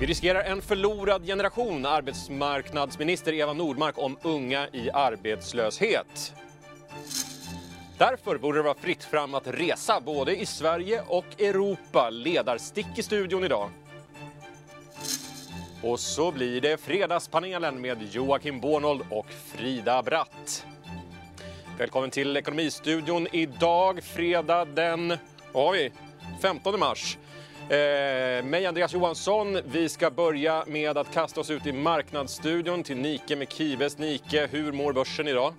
Vi riskerar en förlorad generation, arbetsmarknadsminister Eva Nordmark om unga i arbetslöshet. Därför borde det vara fritt fram att resa både i Sverige och Europa. Ledarstick i studion idag. Och så blir det Fredagspanelen med Joakim Bornold och Frida Bratt. Välkommen till Ekonomistudion idag, fredag den vad har vi? 15 mars. Eh, mig Andreas Johansson. Vi ska börja med att kasta oss ut i Marknadsstudion till Nike med Kives. Nike, hur mår börsen idag?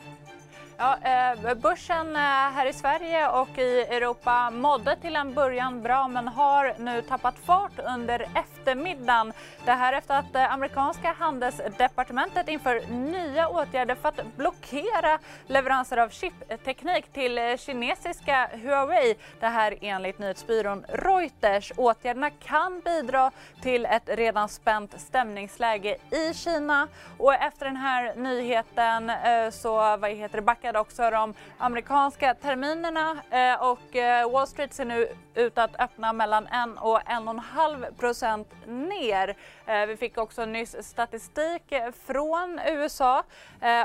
Ja, eh, börsen eh, här i Sverige och i Europa mådde till en början bra men har nu tappat fart under eftermiddagen. Det här efter att det amerikanska handelsdepartementet inför nya åtgärder för att blockera leveranser av chipteknik till kinesiska Huawei. Det här enligt nyhetsbyrån Reuters. Åtgärderna kan bidra till ett redan spänt stämningsläge i Kina och efter den här nyheten så vad heter det, backade påverkade också de amerikanska terminerna eh, och eh, Wall Street ser nu ut att öppna mellan 1 och 1,5 procent ner. Eh, vi fick också nyss statistik från USA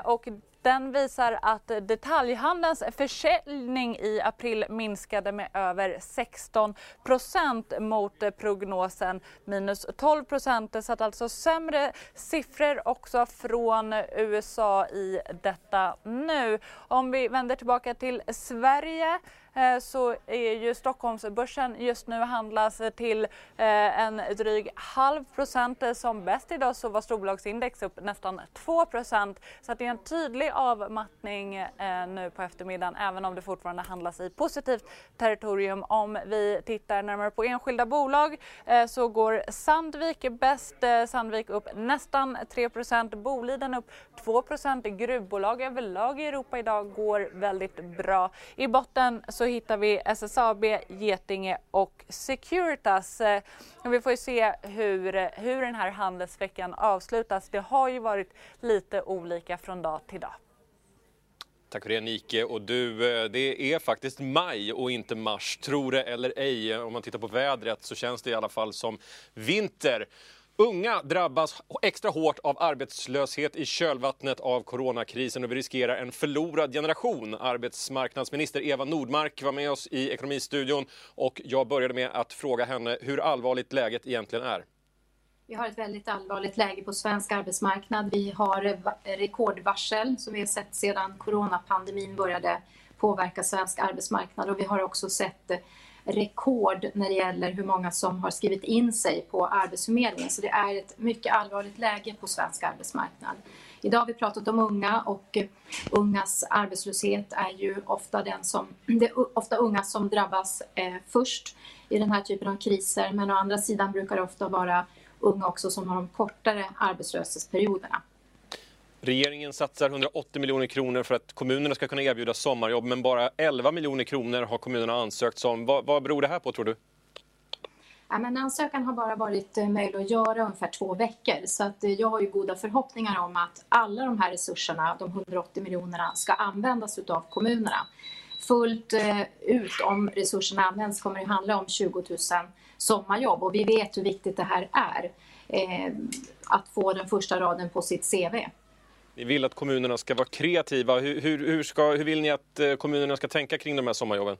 och den visar att detaljhandelns försäljning i april minskade med över 16 procent mot prognosen minus 12 procent. Så att alltså sämre siffror också från USA i detta nu. Om vi vänder tillbaka till Sverige Eh, så är ju Stockholmsbörsen just nu handlas till eh, en dryg halv procent. Eh, som bäst idag så var storbolagsindex upp nästan 2 procent. Så att det är en tydlig avmattning nu på eftermiddagen även om det fortfarande handlas i positivt territorium. Om vi tittar närmare på enskilda bolag så går Sandvik bäst. Sandvik upp nästan 3 procent. Boliden upp 2 procent. Gruvbolag överlag i Europa idag går väldigt bra. I botten så så hittar vi SSAB, Getinge och Securitas. Och vi får se hur, hur den här handelsveckan avslutas. Det har ju varit lite olika från dag till dag. Tack för det Nike. Och du, eh, det är faktiskt maj och inte mars, tro det eller ej. Om man tittar på vädret så känns det i alla fall som vinter. Unga drabbas extra hårt av arbetslöshet i kölvattnet av coronakrisen och vi riskerar en förlorad generation. Arbetsmarknadsminister Eva Nordmark var med oss i Ekonomistudion och jag började med att fråga henne hur allvarligt läget egentligen är. Vi har ett väldigt allvarligt läge på svensk arbetsmarknad. Vi har rekordvarsel som vi har sett sedan coronapandemin började påverka svensk arbetsmarknad och vi har också sett rekord när det gäller hur många som har skrivit in sig på Arbetsförmedlingen. Så det är ett mycket allvarligt läge på svensk arbetsmarknad. Idag har vi pratat om unga och ungas arbetslöshet är ju ofta den som, det är ofta unga som drabbas eh, först i den här typen av kriser. Men å andra sidan brukar det ofta vara unga också som har de kortare arbetslöshetsperioderna. Regeringen satsar 180 miljoner kronor för att kommunerna ska kunna erbjuda sommarjobb men bara 11 miljoner kronor har kommunerna ansökt om. Vad, vad beror det här på tror du? Ja, men ansökan har bara varit eh, möjlig att göra ungefär två veckor så att eh, jag har ju goda förhoppningar om att alla de här resurserna, de 180 miljonerna, ska användas av kommunerna. Fullt eh, ut om resurserna används kommer det handla om 20 000 sommarjobb och vi vet hur viktigt det här är. att få den första raden på sitt CV. Ni vill att kommunerna ska vara kreativa. Hur, hur, hur, ska, hur vill ni att eh, kommunerna ska tänka kring de här sommarjobben?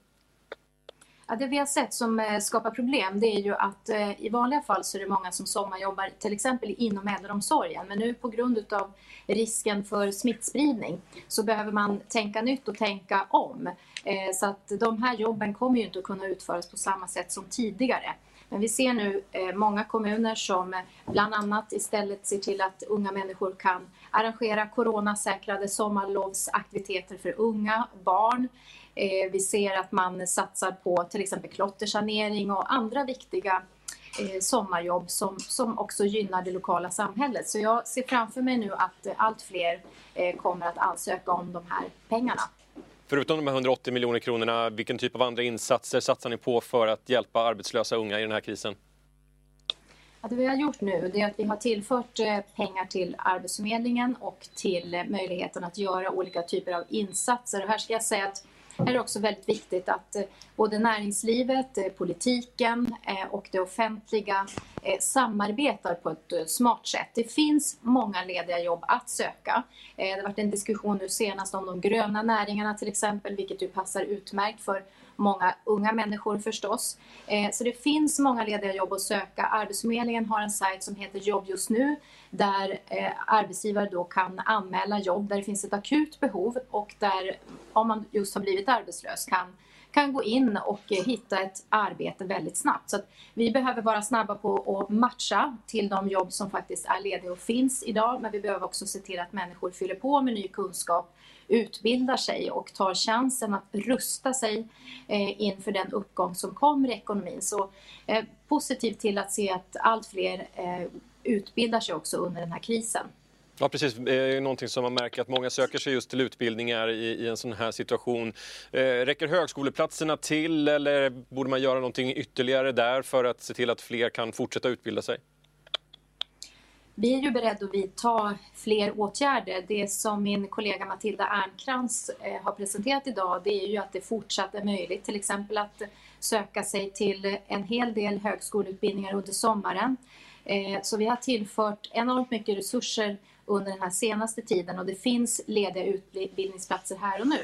Ja, det vi har sett som eh, skapar problem det är ju att eh, i vanliga fall så är det många som sommarjobbar till exempel inom äldreomsorgen. Men nu på grund av risken för smittspridning så behöver man tänka nytt och tänka om. Eh, så att de här jobben kommer ju inte att kunna utföras på samma sätt som tidigare. Men vi ser nu eh, många kommuner som eh, bland annat istället ser till att unga människor kan arrangera coronasäkrade sommarlovsaktiviteter för unga, barn. Eh, vi ser att man satsar på till exempel klottersanering och andra viktiga sommarjobb som, som också gynnar det lokala samhället. Så jag ser framför mig nu att allt fler kommer att ansöka om de här pengarna. Förutom de här 180 miljoner kronorna, vilken typ av andra insatser satsar ni på för att hjälpa arbetslösa unga i den här krisen? det vi har gjort nu är att vi har tillfört eh, pengar till Arbetsförmedlingen och till eh, möjligheten att göra olika typer av insatser. Och här ska jag säga att är det också väldigt viktigt att eh, både näringslivet, eh, politiken eh, och det offentliga samarbetar på ett smart sätt. Det finns många lediga jobb att söka. Det har varit en diskussion nu senast om de gröna näringarna till exempel, vilket ju passar utmärkt för många unga människor förstås. Eh, så det finns många lediga jobb att söka. Arbetsförmedlingen har en sajt som heter Jobb just nu där eh, arbetsgivare då kan anmäla jobb där det finns ett akut behov och där om man just har blivit arbetslös kan kan gå in och eh, hitta ett arbete väldigt snabbt. Så vi behöver vara snabba på att matcha till de jobb som faktiskt är lediga och finns idag. Men vi behöver också se till att människor fyller på med ny kunskap utbildar sig och tar chansen att rusta sig eh, inför den uppgång som kommer i ekonomin. Så eh, positivt till att se att allt fler eh, utbildar sig också under den här krisen. Ja, precis. Det är någonting som man märker att många söker sig just till utbildningar i, i en sån här situation. Eh, räcker högskoleplatserna till eller borde man göra någonting ytterligare där för att se till att fler kan fortsätta utbilda sig? Vi är ju beredda att vidta fler åtgärder. Det som min kollega Matilda Ernkrans eh, har presenterat idag det är ju att det fortsatt är möjligt till exempel att söka sig till en hel del högskoleutbildningar under sommaren. Eh, så vi har tillfört enormt mycket resurser under den här senaste tiden och det finns lediga utbildningsplatser här och nu.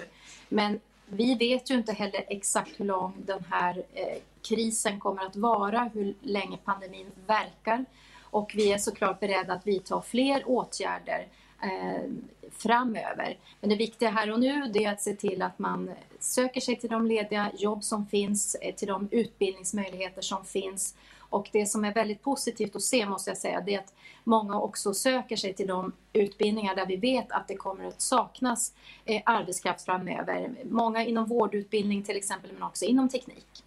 Men vi vet ju inte heller exakt hur lång den här eh, krisen kommer att vara, hur länge pandemin verkar. Och vi är såklart beredda att vidta fler åtgärder eh, framöver. Men det viktiga här och nu det är att se till att man söker sig till de lediga jobb som finns, eh, till de utbildningsmöjligheter som finns. Och det som är väldigt positivt att se måste jag säga, det är att många också söker sig till de utbildningar där vi vet att det kommer att saknas eh, arbetskraft framöver. Många inom vårdutbildning till exempel, men också inom teknik.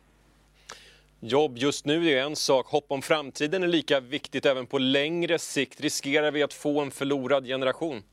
Jobb just nu är en sak, hopp om framtiden är lika viktigt även på längre sikt. Riskerar vi att få en förlorad generation?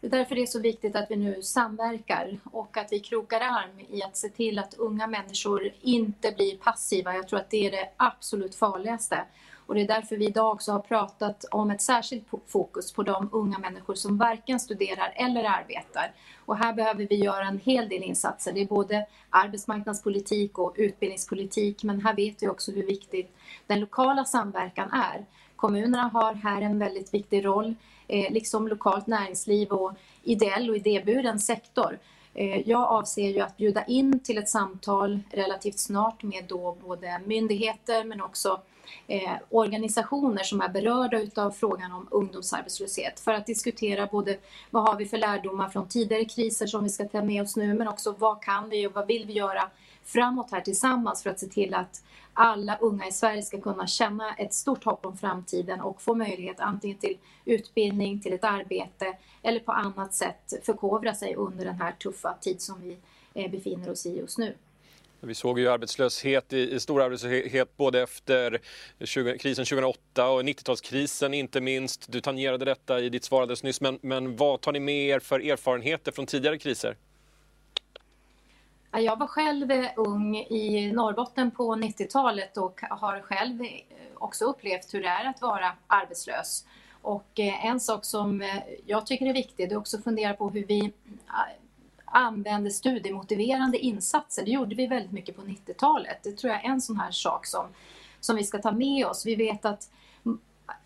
Det är därför det är så viktigt att vi nu samverkar och att vi krokar arm i att se till att unga människor inte blir passiva. Jag tror att det är det absolut farligaste. Och det är därför vi idag också har pratat om ett särskilt fokus på de unga människor som varken studerar eller arbetar. Och här behöver vi göra en hel del insatser. Det är både arbetsmarknadspolitik och utbildningspolitik, men här vet vi också hur viktigt den lokala samverkan är. Kommunerna har här en väldigt viktig roll, eh, liksom lokalt näringsliv och ideell och idéburen sektor. Eh, jag avser ju att bjuda in till ett samtal relativt snart med då både myndigheter men också eh, organisationer som är berörda utav frågan om ungdomsarbetslöshet för att diskutera både vad har vi för lärdomar från tidigare kriser som vi ska ta med oss nu men också vad kan vi och vad vill vi göra framåt här tillsammans för att se till att alla unga i Sverige ska kunna känna ett stort hopp om framtiden och få möjlighet antingen till utbildning, till ett arbete eller på annat sätt förkovra sig under den här tuffa tid som vi eh, befinner oss i just nu. Vi såg ju arbetslöshet, i, stor arbetslöshet både efter 20, krisen 2008 och 90-talskrisen inte minst. Du tangerade detta i ditt svar alldeles nyss, men, men vad tar ni med er för erfarenheter från tidigare kriser? Jag var själv eh, ung i Norrbotten på 90-talet och har själv eh, också upplevt hur det är att vara arbetslös. Och eh, en sak som jag tycker är viktig det är också att fundera på hur vi använder studiemotiverande insatser. Det gjorde vi väldigt mycket på 90-talet. Det tror jag är en sån här sak som, som vi ska ta med oss. Vi vet att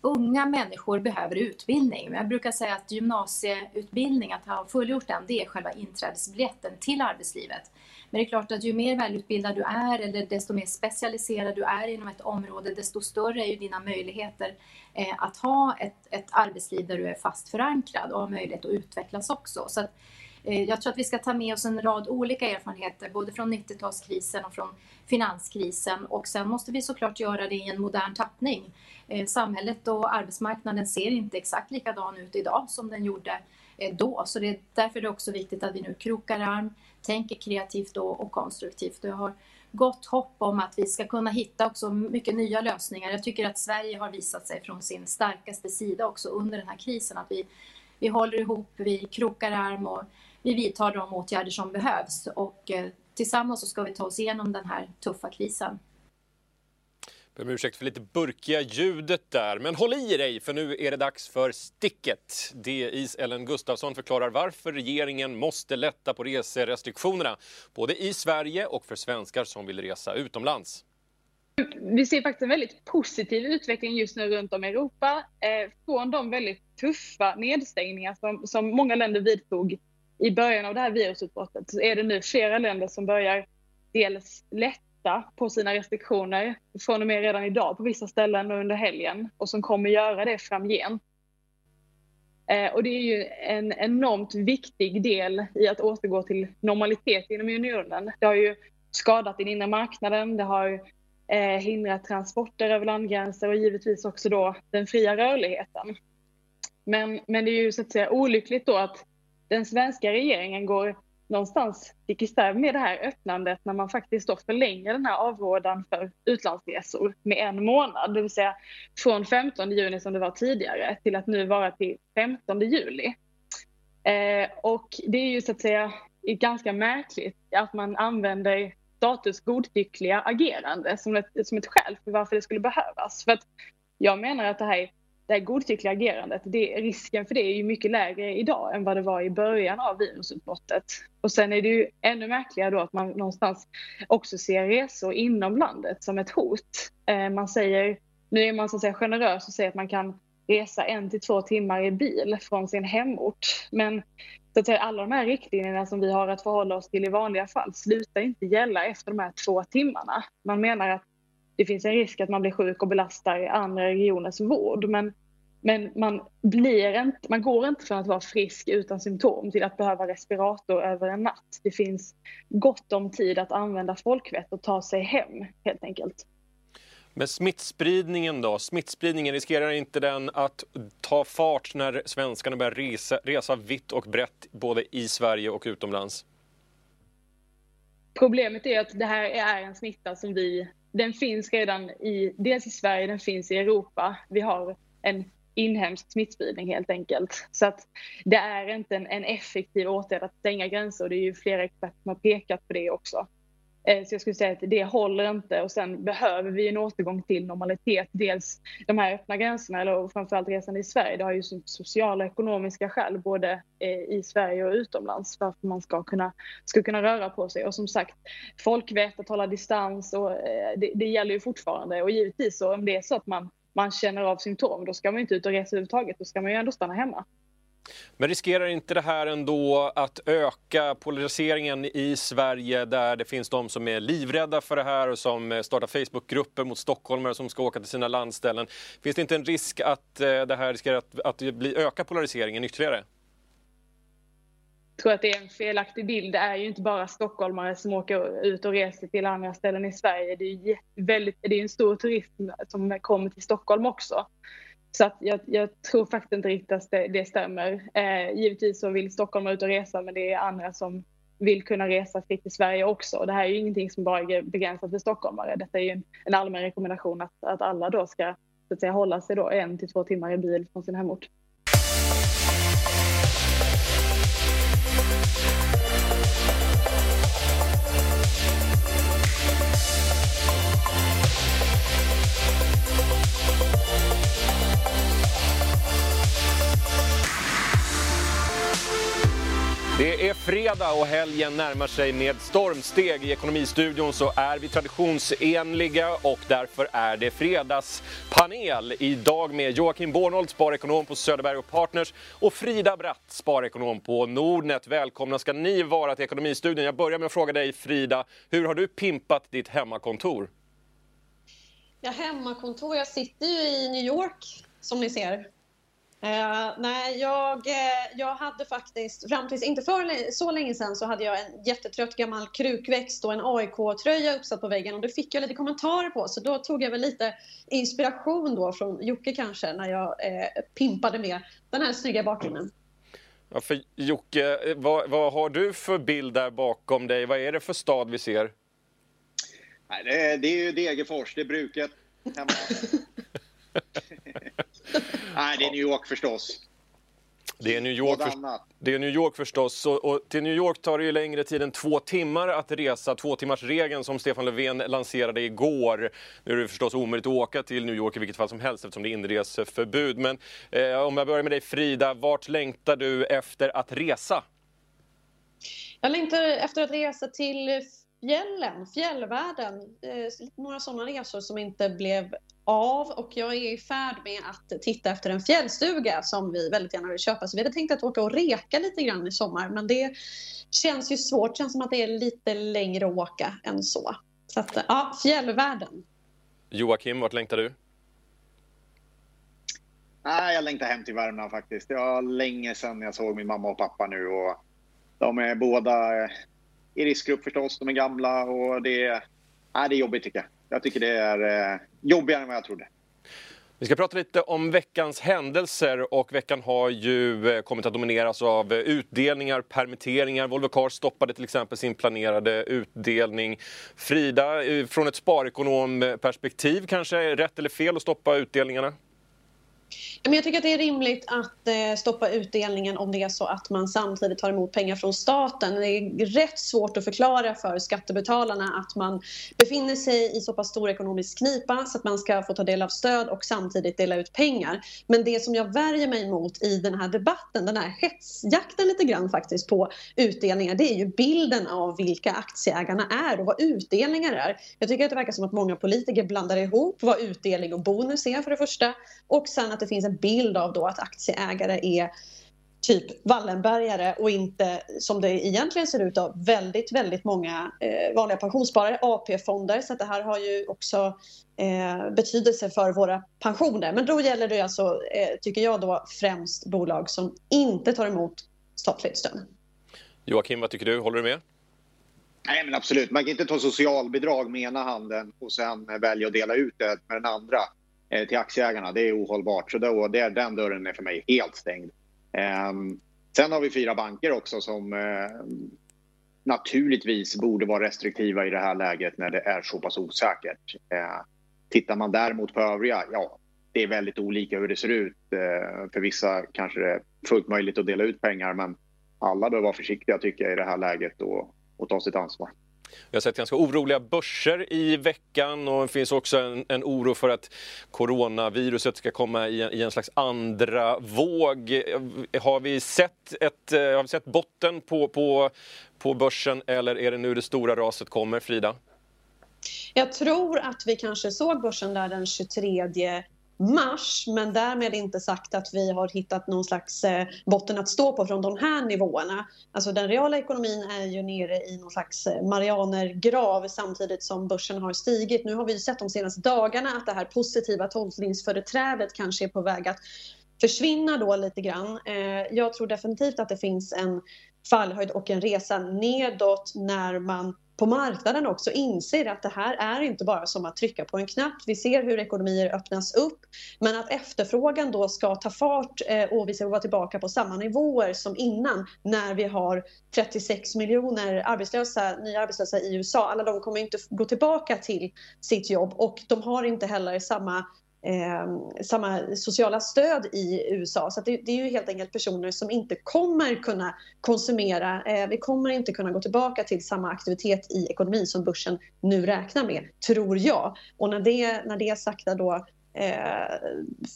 unga människor behöver utbildning. Jag brukar säga att gymnasieutbildning, att ha fullgjort den, det är själva inträdesbiljetten till arbetslivet. Men det är klart att ju mer välutbildad du är eller desto mer specialiserad du är inom ett område, desto större är ju dina möjligheter eh, att ha ett, ett arbetsliv där du är fast förankrad och har möjlighet att utvecklas också. Så att, Eh, jag tror att vi ska ta med oss en rad olika erfarenheter, både från 90-talskrisen och från finanskrisen. Och sen måste vi såklart göra det i en modern tappning. Eh, samhället och arbetsmarknaden ser inte exakt likadan ut idag som den gjorde eh, då. Så det är därför det är också viktigt att vi nu krokar arm, tänker kreativt och, och konstruktivt. Jag har gott hopp om att vi ska kunna hitta också mycket nya lösningar. Jag tycker att Sverige har visat sig från sin starkaste sida också under den här krisen. Att vi, vi håller ihop, vi krokar arm och vi vidtar de åtgärder som behövs. Och eh, tillsammans så ska vi ta oss igenom den här tuffa krisen. Ber om ursäkt för lite burkiga ljudet där, men håll i dig för nu är det dags för Sticket. DIs Ellen Gustafsson förklarar varför regeringen måste lätta på reserestriktionerna, både i Sverige och för svenskar som vill resa utomlands. Vi ser faktiskt en väldigt positiv utveckling just nu runt om i Europa. Eh, från de väldigt tuffa nedstängningar som, som många länder vidtog i början av det här virusutbrottet så är det nu flera länder som börjar dels lätta på sina restriktioner från och med redan idag på vissa ställen och under helgen och som kommer göra det framgent. Eh, och det är ju en enormt viktig del i att återgå till normalitet inom unionen. Det har ju skadat den inre marknaden, det har eh, hindrat transporter över landgränser och givetvis också då den fria rörligheten. Men, men det är ju så att säga olyckligt då att den svenska regeringen går någonstans stick i stäv med det här öppnandet när man faktiskt då förlänger den här avrådan för utlandsresor med en månad, det vill säga från 15 juni som det var tidigare till att nu vara till 15 juli. Eh, och det är ju så att säga ganska märkligt att man använder status godtyckliga agerande som ett, som ett skäl för varför det skulle behövas. För att jag menar att det här är det här godtyckliga agerandet, det, risken för det är ju mycket lägre idag än vad det var i början av virusutbrottet. Och sen är det ju ännu märkligare då att man någonstans också ser resor inom landet som ett hot. Eh, man säger, nu är man så att säga generös och säger att man kan resa en till två timmar i bil från sin hemort. Men så att säga, alla de här riktlinjerna som vi har att förhålla oss till i vanliga fall slutar inte gälla efter de här två timmarna. Man menar att det finns en risk att man blir sjuk och belastar andra regioners vård. Men, men man, blir inte, man går inte från att vara frisk utan symptom till att behöva respirator över en natt. Det finns gott om tid att använda folkvett och ta sig hem helt enkelt. Men smittspridningen då? Smittspridningen, riskerar inte den att ta fart när svenskarna börjar resa, resa vitt och brett både i Sverige och utomlands? Problemet är att det här är en smitta som vi den finns redan i, dels i Sverige, den finns i Europa. Vi har en inhemsk smittspridning helt enkelt. Så att det är inte en, en effektiv åtgärd att stänga gränser och det är ju flera experter som har pekat på det också. Eh, så jag skulle säga att det håller inte och sen behöver vi en återgång till normalitet. Dels de här öppna gränserna, eller framförallt resande i Sverige, det har ju sociala och ekonomiska skäl både eh, i Sverige och utomlands för att man ska kunna, ska kunna röra på sig. Och som sagt, folkvett, att hålla distans, och, eh, det, det gäller ju fortfarande. Och givetvis så om det är så att man, man känner av symptom, då ska man inte ut och resa överhuvudtaget, då ska man ju ändå stanna hemma. Men riskerar inte det här ändå att öka polariseringen i Sverige där det finns de som är livrädda för det här och som eh, startar Facebookgrupper mot stockholmare som ska åka till sina landställen? Finns det inte en risk att eh, det här riskerar att, att bli, öka polariseringen ytterligare? Jag tror att det är en felaktig bild. Det är ju inte bara stockholmare som åker ut och reser till andra ställen i Sverige. Det är, väldigt, det är en stor turism som kommer till Stockholm också. Så att jag, jag, tror faktiskt inte riktigt att det, det stämmer. Eh, givetvis så vill Stockholm ut och resa men det är andra som vill kunna resa fritt i Sverige också. Det här är ju ingenting som bara är begränsat för stockholmare. Detta är ju en, en allmän rekommendation att, att alla då ska så att säga, hålla sig då en till två timmar i bil från sin hemort. Det är fredag och helgen närmar sig med stormsteg. I Ekonomistudion så är vi traditionsenliga och därför är det fredagspanel. Idag med Joakim Bornold, sparekonom på Söderberg och Partners och Frida Bratt, sparekonom på Nordnet. Välkomna ska ni vara till Ekonomistudion. Jag börjar med att fråga dig Frida, hur har du pimpat ditt hemmakontor? Ja, hemmakontor, jag sitter ju i New York som ni ser. Uh, nej, jag, eh, jag hade faktiskt, fram tills inte för så länge sedan, så hade jag en jättetrött gammal krukväxt och en AIK-tröja uppsatt på väggen och det fick jag lite kommentarer på. Så då tog jag väl lite inspiration då från Jocke kanske när jag eh, pimpade med den här snygga bakgrunden. Ja, för Jocke, vad, vad, har du för bild där bakom dig? Vad är det för stad vi ser? Nej, det, är, det är ju Degerfors, det är bruket hemma. Nej, det är New York förstås. Det är New York, för, det är New York förstås. Och, och, till New York tar det ju längre tid än två timmar att resa. Två timmars regeln som Stefan Löfven lanserade igår. Nu är det förstås omöjligt att åka till New York i vilket fall som helst eftersom det är inreseförbud. Men eh, om jag börjar med dig Frida, vart längtar du efter att resa? Jag längtar efter att resa till fjällen, fjällvärlden. Eh, några sådana resor som inte blev av och jag är i färd med att titta efter en fjällstuga som vi väldigt gärna vill köpa. Så vi hade tänkt att åka och reka lite grann i sommar men det känns ju svårt. Det känns som att det är lite längre att åka än så. Så att, ja, fjällvärlden. Joakim, vart längtar du? Nej, jag längtar hem till Värmland faktiskt. Det var länge sedan jag såg min mamma och pappa nu och de är båda i riskgrupp förstås. De är gamla och det, nej, det är jobbigt tycker jag. Jag tycker det är eh, jobbigare än vad jag trodde. Vi ska prata lite om veckans händelser och veckan har ju eh, kommit att domineras av eh, utdelningar, permitteringar. Volvo Cars stoppade till exempel sin planerade utdelning. Frida, eh, från ett sparekonomperspektiv kanske, rätt eller fel att stoppa utdelningarna? Men jag tycker att det är rimligt att eh, stoppa utdelningen om det är så att man samtidigt tar emot pengar från staten. Det är rätt svårt att förklara för skattebetalarna att man befinner sig i så pass stor ekonomisk knipa så att man ska få ta del av stöd och samtidigt dela ut pengar. Men det som jag värjer mig mot i den här debatten, den här hetsjakten lite grann faktiskt på utdelningar, det är ju bilden av vilka aktieägarna är och vad utdelningar är. Jag tycker att det verkar som att många politiker blandar ihop vad utdelning och bonus är för det första och sen att det finns en bild av då att aktieägare är typ Wallenbergare och inte som det egentligen ser ut av väldigt, väldigt många eh, vanliga pensionssparare, AP-fonder. Så det här har ju också eh, betydelse för våra pensioner. Men då gäller det alltså, eh, tycker jag då, främst bolag som inte tar emot statligt stöd. Joakim, vad tycker du? Håller du med? Nej, men absolut. Man kan inte ta socialbidrag med ena handen och sen välja att dela ut det med den andra. Eh, till aktieägarna. Det är ohållbart. Så då, det, den dörren är för mig helt stängd. Ehm, sen har vi fyra banker också som eh, naturligtvis borde vara restriktiva i det här läget när det är så pass osäkert. Ehm, tittar man däremot på övriga, ja, det är väldigt olika hur det ser ut. Ehm, för vissa kanske det är fullt möjligt att dela ut pengar men alla bör vara försiktiga tycker jag i det här läget och, och ta sitt ansvar. Vi har sett ganska oroliga börser i veckan och det finns också en, en oro för att coronaviruset ska komma i en, i en, slags andra våg. Har vi sett, ett, eh, har vi sett botten på, på, på börsen eller är det nu det stora raset kommer, Frida? Jag tror att vi kanske såg börsen där den 23 mars men därmed inte sagt att vi har hittat någon slags eh, botten att stå på från de här nivåerna. Alltså den reala ekonomin är ju nere i någon slags eh, marianergrav samtidigt som börsen har stigit. Nu har vi sett de senaste dagarna att det här positiva tolkningsföreträdet kanske är på väg att försvinna då lite grann. Eh, jag tror definitivt att det finns en fallhöjd och en resa nedåt när man på marknaden också inser att det här är inte bara som att trycka på en knapp. Vi ser hur ekonomier öppnas upp men att efterfrågan då ska ta fart eh, och vi ska vara tillbaka på samma nivåer som innan när vi har 36 miljoner arbetslösa, nya arbetslösa i USA. Alla de kommer inte gå tillbaka till sitt jobb och de har inte heller samma eh, samma sociala stöd i USA. Så det, det, är ju helt enkelt personer som inte kommer kunna konsumera. Eh, vi kommer inte kunna gå tillbaka till samma aktivitet i ekonomin som börsen nu räknar med, tror jag. Och när det, när det sakta då eh,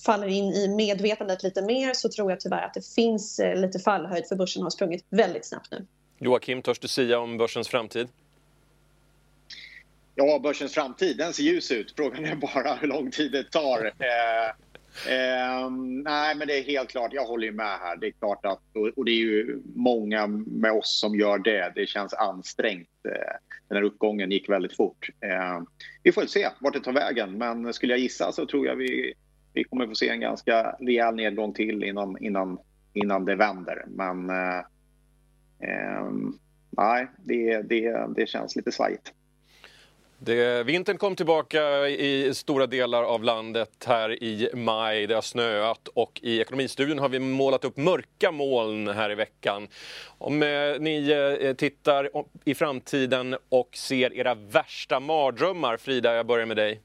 faller in i medvetandet lite mer så tror jag tyvärr att det finns eh, lite fallhöjd för börsen har sprungit väldigt snabbt nu. Joakim, törs du säga om börsens framtid? Ja, börsens framtid, den ser ljus ut. Frågan är bara hur lång tid det tar. Eh, eh, nej, men det är helt klart. Jag håller med här. Det är klart att, och det är ju många med oss som gör det. Det känns ansträngt. Eh, den här uppgången gick väldigt fort. Eh, vi får se vart det tar vägen, men skulle jag gissa så tror jag vi, vi kommer få se en ganska rejäl nedgång till innan, innan, innan det vänder. Men eh, eh, nej, det, det, det känns lite svajigt. Det, vintern kom tillbaka i stora delar av landet här i maj. Det har snöat och i Ekonomistudion har vi målat upp mörka moln här i veckan. Om eh, ni eh, tittar i framtiden och ser era värsta mardrömmar, Frida, jag börjar med dig.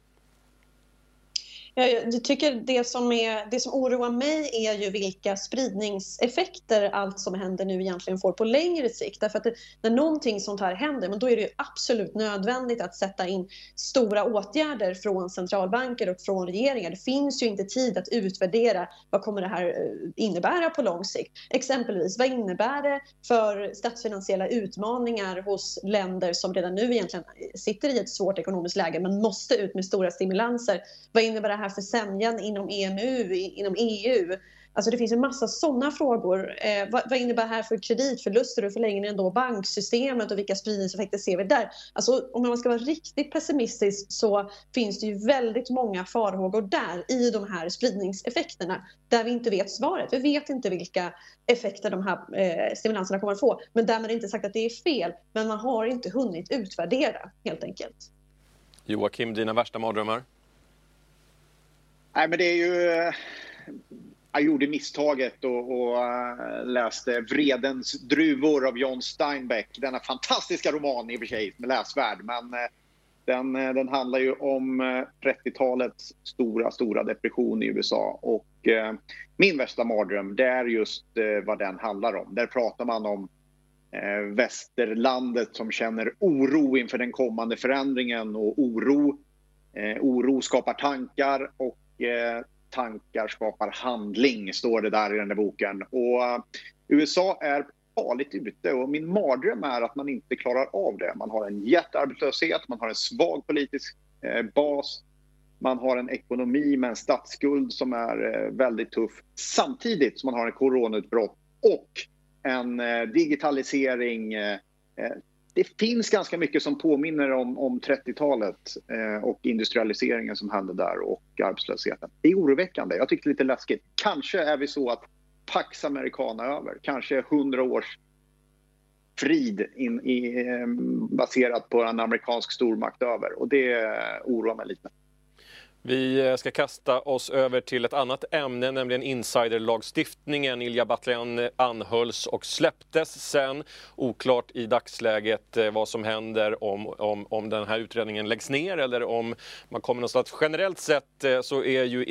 Jag tycker det som, är, det som oroar mig är ju vilka spridningseffekter allt som händer nu egentligen får på längre sikt. Därför att det, när någonting sånt här händer, men då är det absolut nödvändigt att sätta in stora åtgärder från centralbanker och från regeringar. Det finns ju inte tid att utvärdera vad kommer det här eh, innebära på lång sikt. Exempelvis, vad innebär det för statsfinansiella utmaningar hos länder som redan nu egentligen sitter i ett svårt ekonomiskt läge men måste ut med stora stimulanser? Vad innebär det här för sämjan inom EMU, inom EU? Alltså det finns en massa sådana frågor. Eh, vad, vad, innebär det här för kreditförluster och förlängningen då banksystemet och vilka spridningseffekter ser vi där? Alltså om man ska vara riktigt pessimistisk så finns det ju väldigt många farhågor där i de här spridningseffekterna där vi inte vet svaret. Vi vet inte vilka effekter de här eh, stimulanserna kommer att få. Men därmed inte sagt att det är fel. Men man har inte hunnit utvärdera helt enkelt. Joakim, dina värsta mardrömmar? Nej, men det är ju... Jag gjorde misstaget och, och eh, läste Vredens druvor av John Steinbeck. Denna fantastiska roman i och för sig, med läsvärd. Men eh, den, eh, den handlar ju om 30-talets stora, stora depression i USA. Och min värsta mardröm, det är just vad den handlar om. Där pratar man om västerlandet som känner oro inför den kommande förändringen och oro oro skapar tankar och Eh, tankar skapar handling, står det där i den där boken. Och eh, USA är farligt ute och min mardröm är att man inte klarar av det. Man har en jättearbetslöshet, man har en svag politisk eh, bas, man har en ekonomi med en statsskuld som är eh, väldigt tuff samtidigt som man har en coronautbrott och en eh, digitalisering eh, eh det finns ganska mycket som påminner om, om 30-talet eh, och industrialiseringen som hände där och arbetslösheten. Det är oroväckande. Jag tycker det är lite läskigt. Kanske är vi så att Pax Americana är över. Kanske 100 års frid in, i, eh, baserat på en amerikansk stormakt över. Och det oroar mig lite. Vi eh, ska kasta oss över till ett annat ämne, nämligen insiderlagstiftningen. Ilja Batljan eh, anhölls och släpptes sen. Oklart i dagsläget eh, vad som händer om, om, om den här utredningen läggs ner eller om man kommer någonstans. Generellt sett så är, ju,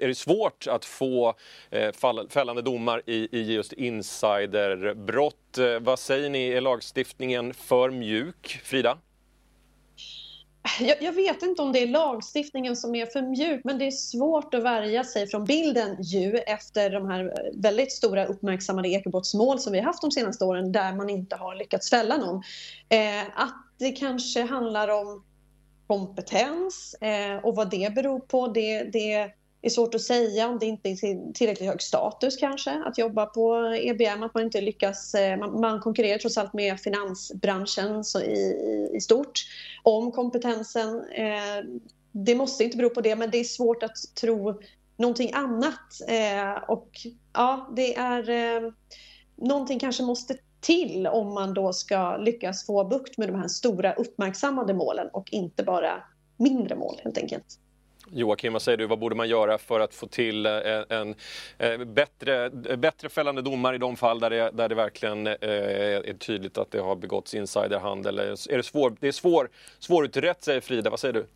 är det svårt att få fällande domar i, i just insiderbrott. Vad säger ni, är lagstiftningen för mjuk? Frida? Jag, jag, vet inte om det är lagstiftningen som är för mjuk men det är svårt att värja sig från bilden ju efter de här väldigt stora uppmärksammade ekobrottsmål som vi har haft de senaste åren där man inte har lyckats fälla någon. Eh, att det kanske handlar om kompetens eh, och vad det beror på det, det är svårt att säga om det inte är tillräckligt hög status kanske att jobba på EBM, att man inte lyckas, eh, man, man konkurrerar trots allt med finansbranschen så i, i stort om kompetensen. Eh, det måste inte bero på det men det är svårt att tro någonting annat eh, och ja, det är eh, någonting kanske måste till om man då ska lyckas få bukt med de här stora uppmärksammade målen och inte bara mindre mål helt enkelt. Joakim, vad säger du? Vad borde man göra för att få till eh, en, en, bättre, bättre fällande domar i de fall där det, där det verkligen eh, är tydligt att det har begåtts insiderhandel? Är det, svår, det är svår, svårutrett, säger Frida. Vad säger du?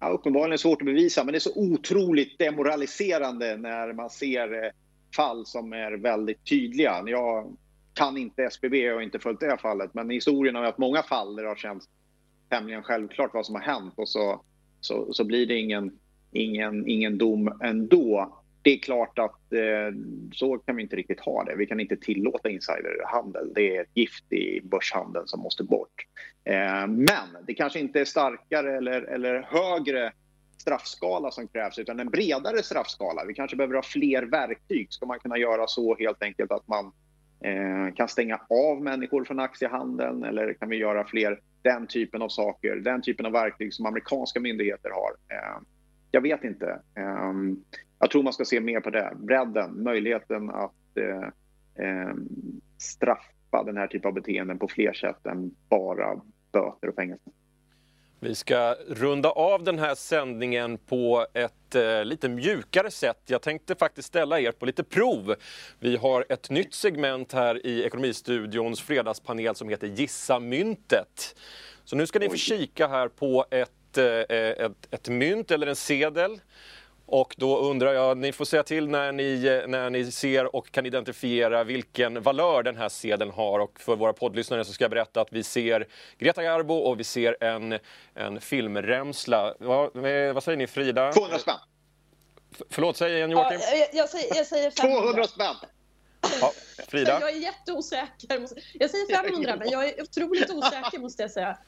Ja, uppenbarligen svårt att bevisa, men det är så otroligt demoraliserande när man ser fall som är väldigt tydliga. Jag kan inte SBB och har inte följt det fallet, men historien har varit många fall där det har känts tämligen självklart vad som har hänt och så så, så blir det ingen, ingen, ingen dom ändå. Det är klart att eh, så kan vi inte riktigt ha det. Vi kan inte tillåta insiderhandel. Det är ett gift i börshandeln som måste bort. Eh, men det kanske inte är starkare eller, eller högre straffskala som krävs utan en bredare straffskala. Vi kanske behöver ha fler verktyg. Ska man kunna göra så helt enkelt att man eh, kan stänga av människor från aktiehandeln eller kan vi göra fler den typen av saker, den typen av verktyg som amerikanska myndigheter har. Eh, jag vet inte. Eh, jag tror man ska se mer på det, bredden, möjligheten att eh, eh straffa den här typen av beteenden på fler sätt än bara böter och fängelse. Vi ska runda av den här sändningen på ett eh, lite mjukare sätt. Jag tänkte faktiskt ställa er på lite prov. Vi har ett nytt segment här i Ekonomistudions fredagspanel som heter Gissa myntet. Så nu ska ni få kika här på ett ett, eh, ett, ett mynt eller en sedel. Och då undrar jag, ni får säga till när ni, när ni ser och kan identifiera vilken valör den här sedeln har. Och för våra poddlyssnare så ska jag berätta att vi ser Greta Garbo och vi ser en, en filmremsla. Vad, vad säger ni Frida? 200 spänn. Förlåt, säg igen Joakim. Ja, jag, jag, säger, jag säger 500. 200 spänn! Ja, Frida? Jag är jätteosäker. Jag säger 500, men jag är otroligt osäker måste jag säga.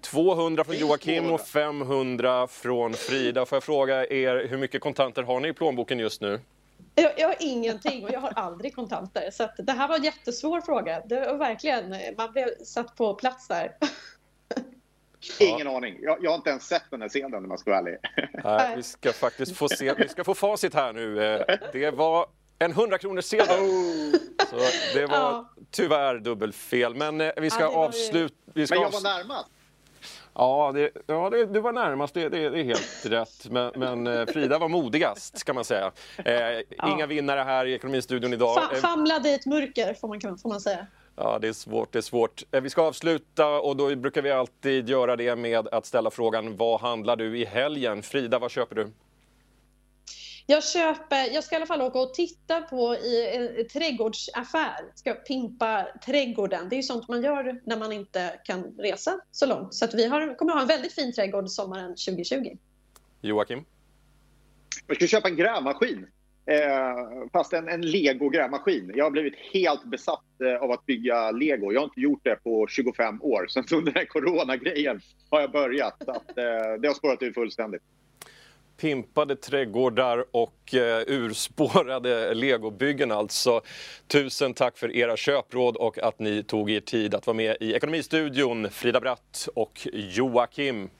200 från Joakim och 500 från Frida. Får jag fråga er, hur mycket kontanter har ni i plånboken just nu? Jag, jag har ingenting och jag har aldrig kontanter. Så det här var en jättesvår fråga. Det var verkligen, man blev satt på plats där. Ingen aning. Jag, jag, har inte ens sett den här scenen om man ska vara ärlig. Nej, vi ska faktiskt få se. Vi ska få facit här nu. Eh, det var en 100 kronors sedel. Oh. Så det var ja. tyvärr dubbelfel. Men eh, vi ska ja, avsluta. Ju... Men jag var närmast. Ja, det, ja det, du var närmast, det, det, det är helt rätt. Men, men, eh, Frida var modigast, kan man säga. Eh, ja. Inga vinnare här i Ekonomistudion idag. Fa famlade i ett mörker, får man, får man säga. Ja, det är svårt. Det är svårt. Vi ska avsluta och då brukar vi alltid göra det med att ställa frågan vad handlar du i helgen? Frida, vad köper du? Jag köper, jag ska i alla fall åka och titta på i en trädgårdsaffär. Ska pimpa trädgården. Det är ju sånt man gör när man inte kan resa så långt. Så att vi har, kommer att ha en väldigt fin trädgård sommaren 2020. Joakim? Jag ska köpa en grävmaskin. Eh, fast en, en Lego-grävmaskin. Jag har blivit helt besatt eh, av att bygga Lego. Jag har inte gjort det på 25 år. Sen under den här coronagrejen har jag börjat. Att, eh, det har spårat ur fullständigt pimpade trädgårdar och eh, urspårade legobyggen alltså. Tusen tack för era köpråd och att ni tog er tid att vara med i Ekonomistudion, Frida Bratt och Joakim.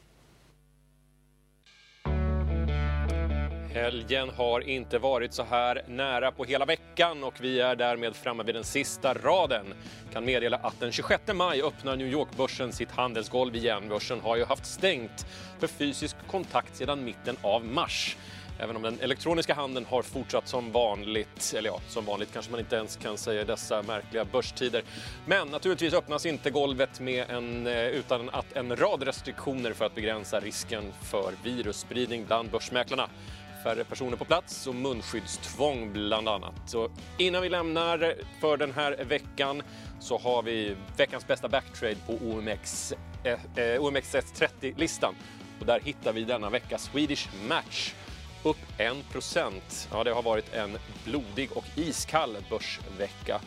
Helgen har inte varit så här nära på hela veckan och vi är därmed framme vid den sista raden. Kan meddela att den 26 maj öppnar New York-börsen sitt handelsgolv igen. Börsen har ju haft stängt för fysisk kontakt sedan mitten av mars. Även om den elektroniska handeln har fortsatt som vanligt, eller ja, som vanligt kanske man inte ens kan säga i dessa märkliga börstider. Men naturligtvis öppnas inte golvet med en, eh, utan att en rad restriktioner för att begränsa risken för virusspridning bland börsmäklarna färre personer på plats och munskyddstvång bland annat. Så innan vi lämnar för den här veckan så har vi veckans bästa backtrade på OMX, eh, eh OMXS30-listan. Och där hittar vi denna vecka Swedish Match upp 1 Ja, det har varit en blodig och iskall börsvecka.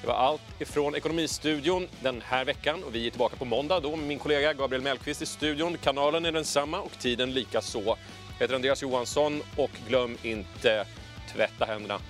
Det var allt ifrån Ekonomistudion den här veckan och vi är tillbaka på måndag då med min kollega Gabriel Mellqvist i studion. Kanalen är densamma och tiden lika så. Jag heter Andreas Johansson och glöm inte tvätta händerna.